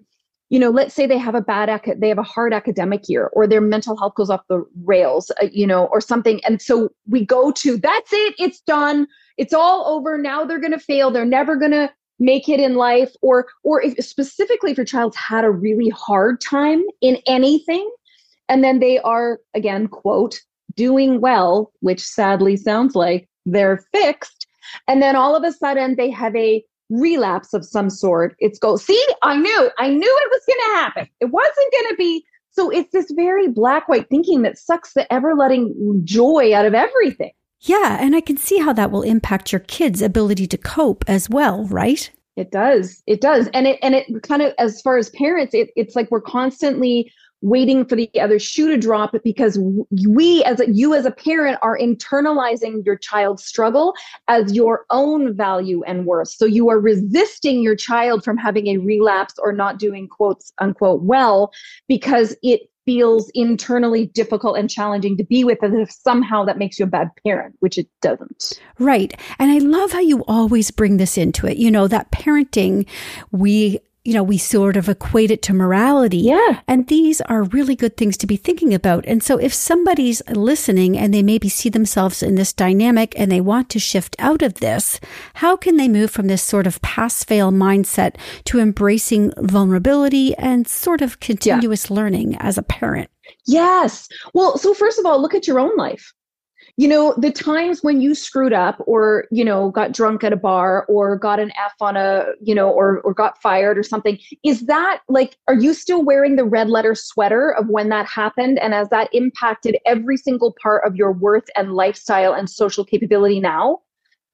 you know, let's say they have a bad ac- they have a hard academic year or their mental health goes off the rails, uh, you know, or something. And so we go to that's it, it's done, it's all over. Now they're going to fail. They're never going to make it in life or or if specifically if your child's had a really hard time in anything and then they are again quote doing well, which sadly sounds like they're fixed. And then all of a sudden they have a relapse of some sort. It's go, see, I knew, I knew it was going to happen. It wasn't going to be. So it's this very black white thinking that sucks the ever letting joy out of everything. Yeah. And I can see how that will impact your kids' ability to cope as well, right? It does. It does. And it, and it kind of, as far as parents, it, it's like we're constantly waiting for the other shoe to drop because we as a, you as a parent are internalizing your child's struggle as your own value and worth so you are resisting your child from having a relapse or not doing quotes unquote well because it feels internally difficult and challenging to be with as if somehow that makes you a bad parent, which it doesn't. Right. And I love how you always bring this into it. You know, that parenting, we you know, we sort of equate it to morality. Yeah. And these are really good things to be thinking about. And so if somebody's listening and they maybe see themselves in this dynamic and they want to shift out of this, how can they move from this sort of pass fail mindset to embracing vulnerability and sort of continuous yeah. learning as a parent? Yes. Well, so first of all, look at your own life you know the times when you screwed up or you know got drunk at a bar or got an f on a you know or or got fired or something is that like are you still wearing the red letter sweater of when that happened? And has that impacted every single part of your worth and lifestyle and social capability now?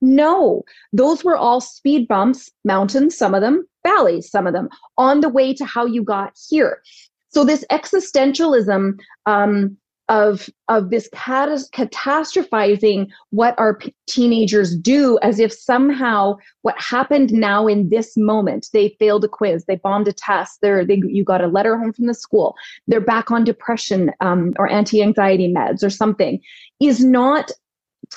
No. Those were all speed bumps mountains some of them valleys some of them on the way to how you got here. So this existentialism um, of of this catastrophizing what our p- teenagers do as if somehow what happened now in this moment they failed a quiz they bombed a test they're, they you got a letter home from the school they're back on depression um, or anti-anxiety meds or something is not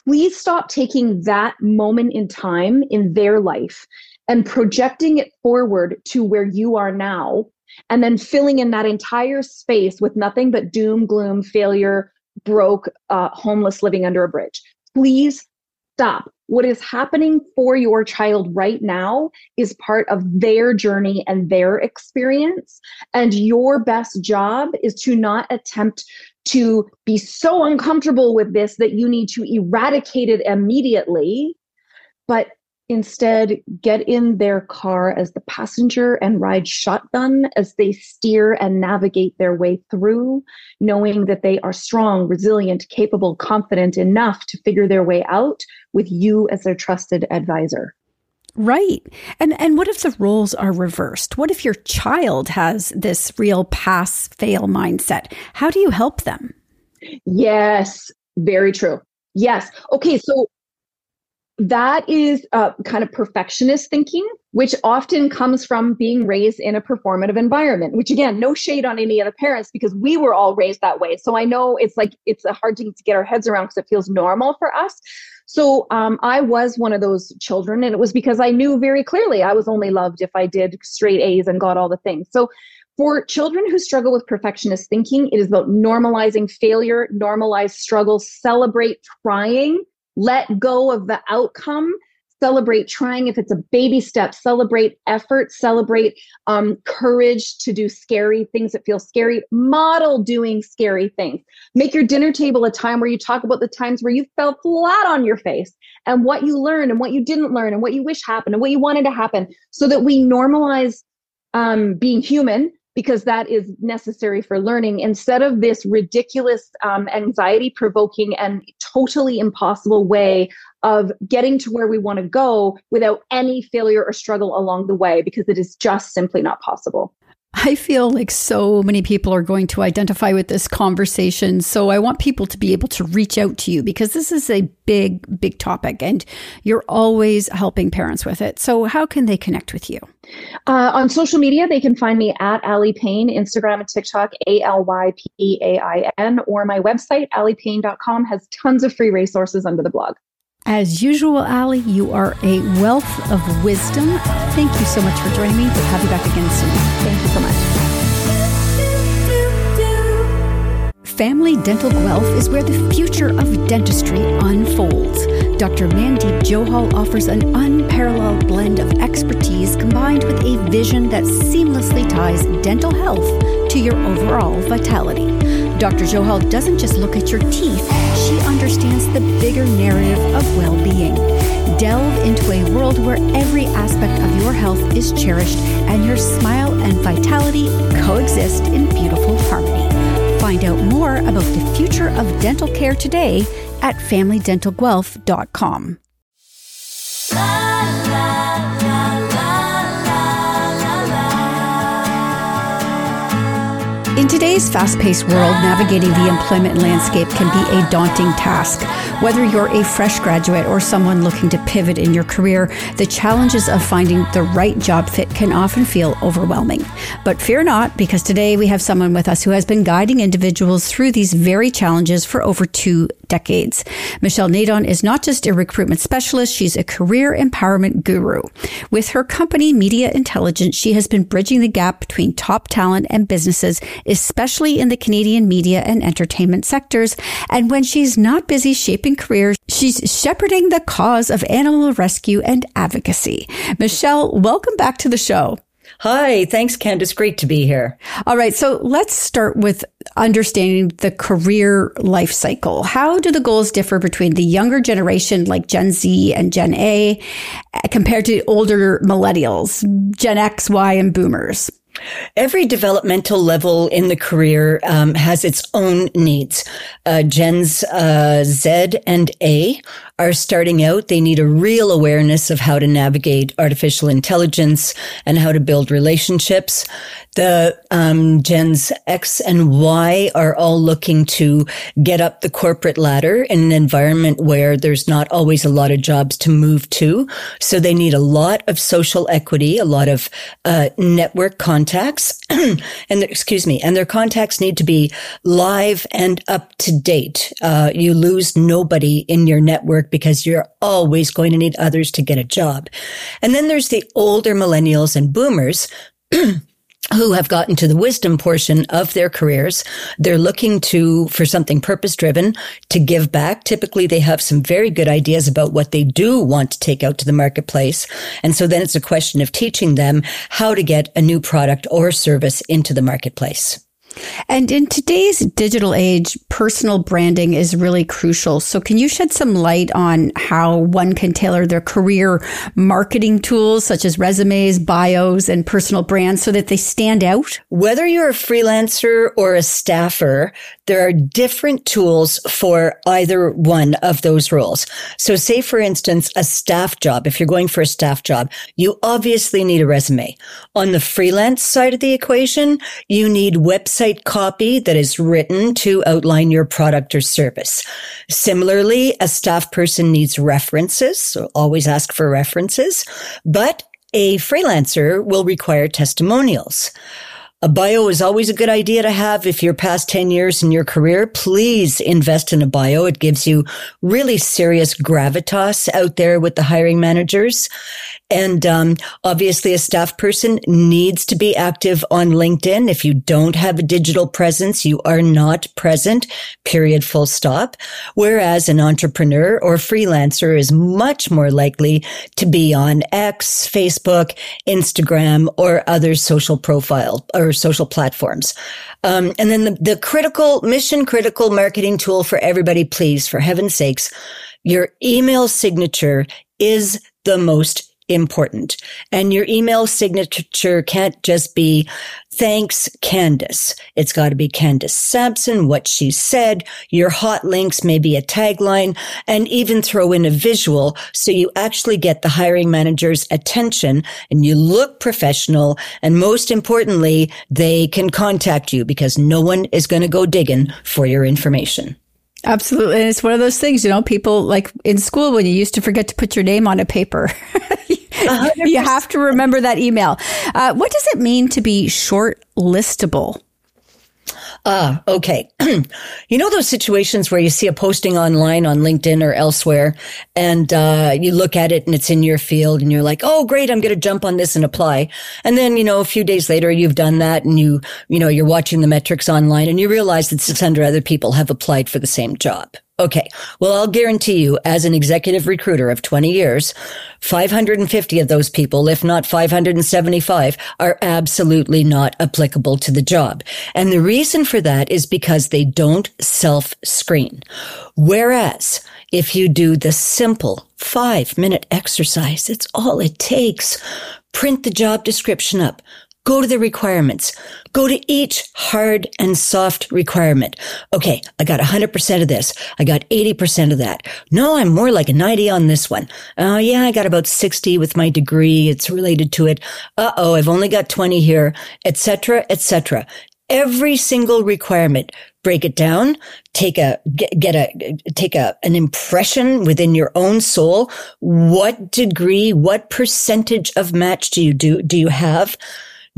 please stop taking that moment in time in their life and projecting it forward to where you are now and then filling in that entire space with nothing but doom, gloom, failure, broke, uh, homeless, living under a bridge. Please stop. What is happening for your child right now is part of their journey and their experience. And your best job is to not attempt to be so uncomfortable with this that you need to eradicate it immediately, but Instead, get in their car as the passenger and ride shotgun as they steer and navigate their way through, knowing that they are strong, resilient, capable, confident enough to figure their way out with you as their trusted advisor. Right. And and what if the roles are reversed? What if your child has this real pass fail mindset? How do you help them? Yes, very true. Yes. Okay, so that is uh, kind of perfectionist thinking, which often comes from being raised in a performative environment, which again, no shade on any of the parents because we were all raised that way. So I know it's like, it's a hard thing to get our heads around because it feels normal for us. So um, I was one of those children, and it was because I knew very clearly I was only loved if I did straight A's and got all the things. So for children who struggle with perfectionist thinking, it is about normalizing failure, normalize struggle, celebrate trying let go of the outcome. Celebrate trying. If it's a baby step celebrate effort celebrate um, courage to do scary things that feel scary. Model doing scary things. Make your dinner table a time where you talk about the times where you fell flat on your face and what you learned and what you didn't learn and what you wish happened and what you wanted to happen so that we normalize um, being human because that is necessary for learning. Instead of this ridiculous um, anxiety provoking and totally impossible way of getting to where we want to go without any failure or struggle along the way because it is just simply not possible I feel like so many people are going to identify with this conversation. So I want people to be able to reach out to you because this is a big, big topic and you're always helping parents with it. So how can they connect with you? Uh, on social media, they can find me at Aly Pain, Instagram and TikTok, A L Y P A I N, or my website, alypain.com, has tons of free resources under the blog. As usual, Aly, you are a wealth of wisdom. Thank you so much for joining me. We'll have you back again soon. Thank you so much. Family Dental Guelph is where the future of dentistry unfolds. Dr. Mandeep Johal offers an unparalleled blend of expertise combined with a vision that seamlessly ties dental health to your overall vitality. Dr. Johal doesn't just look at your teeth, she understands the bigger narrative of well being. Delve into a world where every aspect of your health is cherished and your smile and vitality coexist in beautiful harmony. Find out more about the future of dental care today at FamilyDentalGuelph.com. In today's fast paced world, navigating the employment landscape can be a daunting task. Whether you're a fresh graduate or someone looking to pivot in your career, the challenges of finding the right job fit can often feel overwhelming. But fear not, because today we have someone with us who has been guiding individuals through these very challenges for over two decades. Michelle Nadon is not just a recruitment specialist, she's a career empowerment guru. With her company, Media Intelligence, she has been bridging the gap between top talent and businesses especially in the Canadian media and entertainment sectors. And when she's not busy shaping careers, she's shepherding the cause of animal rescue and advocacy. Michelle, welcome back to the show. Hi, thanks, Candace. Great to be here. All right, so let's start with understanding the career life cycle. How do the goals differ between the younger generation, like Gen Z and Gen A, compared to older millennials, Gen X, Y, and boomers? Every developmental level in the career um, has its own needs. Uh, Gens uh, Z and A are starting out. They need a real awareness of how to navigate artificial intelligence and how to build relationships. The um, Gens X and Y are all looking to get up the corporate ladder in an environment where there's not always a lot of jobs to move to. So they need a lot of social equity, a lot of uh, network contacts, and excuse me, and their contacts need to be live and up to date. Uh, you lose nobody in your network because you're always going to need others to get a job. And then there's the older millennials and boomers who have gotten to the wisdom portion of their careers. They're looking to, for something purpose driven to give back. Typically they have some very good ideas about what they do want to take out to the marketplace. And so then it's a question of teaching them how to get a new product or service into the marketplace. And in today's digital age, personal branding is really crucial. So, can you shed some light on how one can tailor their career marketing tools, such as resumes, bios, and personal brands, so that they stand out? Whether you're a freelancer or a staffer, there are different tools for either one of those roles. So, say, for instance, a staff job. If you're going for a staff job, you obviously need a resume. On the freelance side of the equation, you need website copy that is written to outline your product or service. Similarly, a staff person needs references, so always ask for references, but a freelancer will require testimonials. A bio is always a good idea to have if you're past 10 years in your career. Please invest in a bio. It gives you really serious gravitas out there with the hiring managers. And um, obviously, a staff person needs to be active on LinkedIn. If you don't have a digital presence, you are not present, period, full stop. Whereas an entrepreneur or freelancer is much more likely to be on X, Facebook, Instagram, or other social profile or social platforms. Um, and then the, the critical, mission critical marketing tool for everybody, please, for heaven's sakes, your email signature is the most important. And your email signature can't just be thanks Candace. It's got to be Candace Sampson, what she said, your hot links, maybe a tagline, and even throw in a visual so you actually get the hiring manager's attention and you look professional. And most importantly, they can contact you because no one is going to go digging for your information. Absolutely. And it's one of those things, you know, people like in school when you used to forget to put your name on a paper. you have to remember that email. Uh, what does it mean to be short listable? Ah, okay. you know those situations where you see a posting online on LinkedIn or elsewhere and uh, you look at it and it's in your field and you're like, oh, great, I'm going to jump on this and apply. And then, you know, a few days later, you've done that and you, you know, you're watching the metrics online and you realize that 600 other people have applied for the same job. Okay. Well, I'll guarantee you as an executive recruiter of 20 years, 550 of those people, if not 575, are absolutely not applicable to the job. And the reason for that is because they don't self screen. Whereas if you do the simple five minute exercise, it's all it takes. Print the job description up, Go to the requirements. Go to each hard and soft requirement. Okay, I got 100% of this. I got 80% of that. No, I'm more like a 90 on this one. Oh, yeah, I got about 60 with my degree. It's related to it. Uh oh, I've only got 20 here, etc., etc. Every single requirement, break it down, take a, get, get a, take a, an impression within your own soul. What degree, what percentage of match do you do, do you have?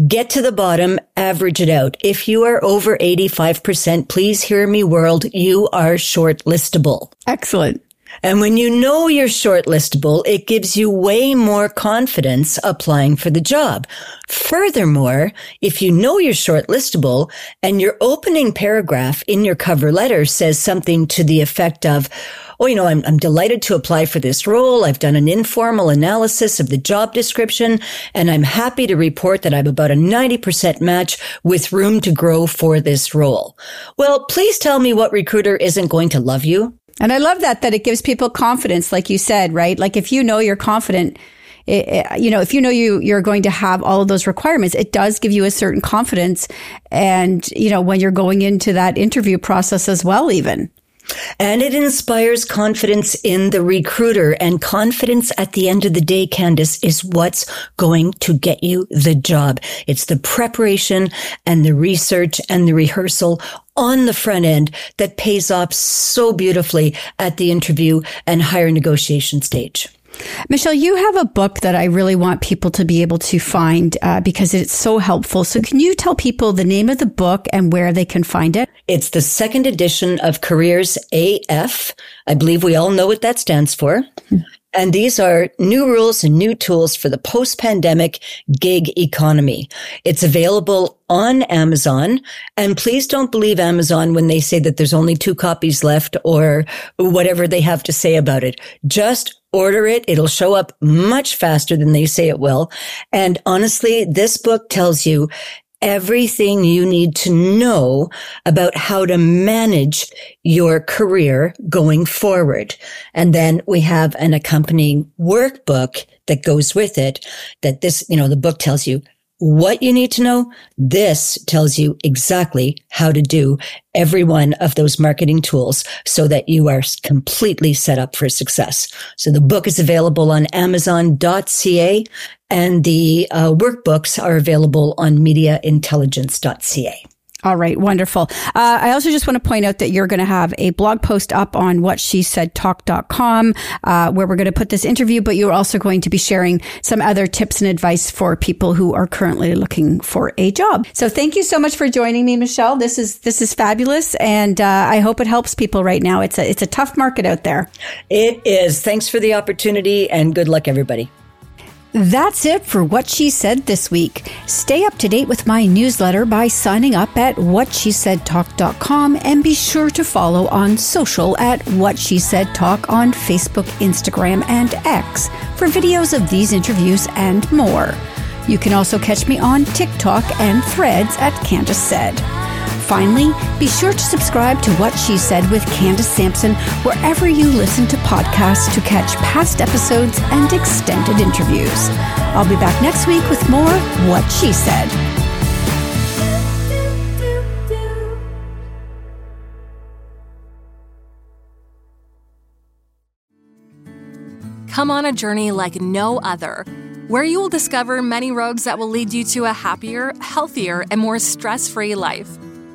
Get to the bottom, average it out. If you are over 85%, please hear me world, you are shortlistable. Excellent. And when you know you're shortlistable, it gives you way more confidence applying for the job. Furthermore, if you know you're shortlistable and your opening paragraph in your cover letter says something to the effect of, oh, you know, I'm, I'm delighted to apply for this role. I've done an informal analysis of the job description and I'm happy to report that I'm about a 90% match with room to grow for this role. Well, please tell me what recruiter isn't going to love you. And I love that, that it gives people confidence, like you said, right? Like if you know you're confident, it, it, you know, if you know you you're going to have all of those requirements, it does give you a certain confidence, and you know when you're going into that interview process as well, even. And it inspires confidence in the recruiter. And confidence at the end of the day, Candace, is what's going to get you the job. It's the preparation and the research and the rehearsal on the front end that pays off so beautifully at the interview and hire negotiation stage. Michelle, you have a book that I really want people to be able to find uh, because it's so helpful. So, can you tell people the name of the book and where they can find it? It's the second edition of Careers AF. I believe we all know what that stands for. And these are new rules and new tools for the post pandemic gig economy. It's available on Amazon. And please don't believe Amazon when they say that there's only two copies left or whatever they have to say about it. Just order it. It'll show up much faster than they say it will. And honestly, this book tells you everything you need to know about how to manage your career going forward. And then we have an accompanying workbook that goes with it that this, you know, the book tells you what you need to know. This tells you exactly how to do every one of those marketing tools so that you are completely set up for success. So the book is available on amazon.ca and the uh, workbooks are available on mediaintelligence.ca. All right, wonderful. Uh, I also just want to point out that you're going to have a blog post up on what she said talk.com, uh, where we're going to put this interview, but you're also going to be sharing some other tips and advice for people who are currently looking for a job. So thank you so much for joining me, Michelle. This is, this is fabulous. And, uh, I hope it helps people right now. It's a, it's a tough market out there. It is. Thanks for the opportunity and good luck, everybody. That's it for What She Said this week. Stay up to date with my newsletter by signing up at whatshesaidtalk.com and be sure to follow on social at What She Said Talk on Facebook, Instagram, and X for videos of these interviews and more. You can also catch me on TikTok and threads at Candace Said. Finally, be sure to subscribe to What She Said with Candace Sampson wherever you listen to podcasts to catch past episodes and extended interviews. I'll be back next week with more What She Said. Come on a journey like no other, where you will discover many roads that will lead you to a happier, healthier, and more stress free life.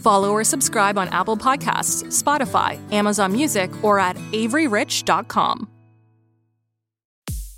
Follow or subscribe on Apple Podcasts, Spotify, Amazon Music, or at AveryRich.com.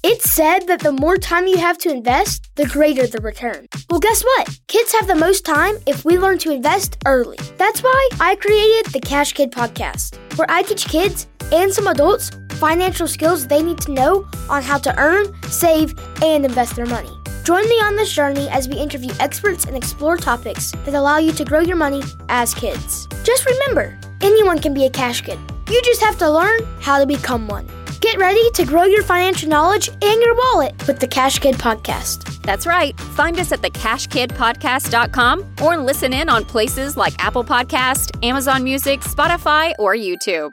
It's said that the more time you have to invest, the greater the return. Well, guess what? Kids have the most time if we learn to invest early. That's why I created the Cash Kid podcast, where I teach kids and some adults financial skills they need to know on how to earn, save, and invest their money. Join me on this journey as we interview experts and explore topics that allow you to grow your money as kids. Just remember, anyone can be a cash kid. You just have to learn how to become one. Get ready to grow your financial knowledge and your wallet with the Cash Kid Podcast. That's right. Find us at thecashkidpodcast.com or listen in on places like Apple Podcast, Amazon Music, Spotify, or YouTube.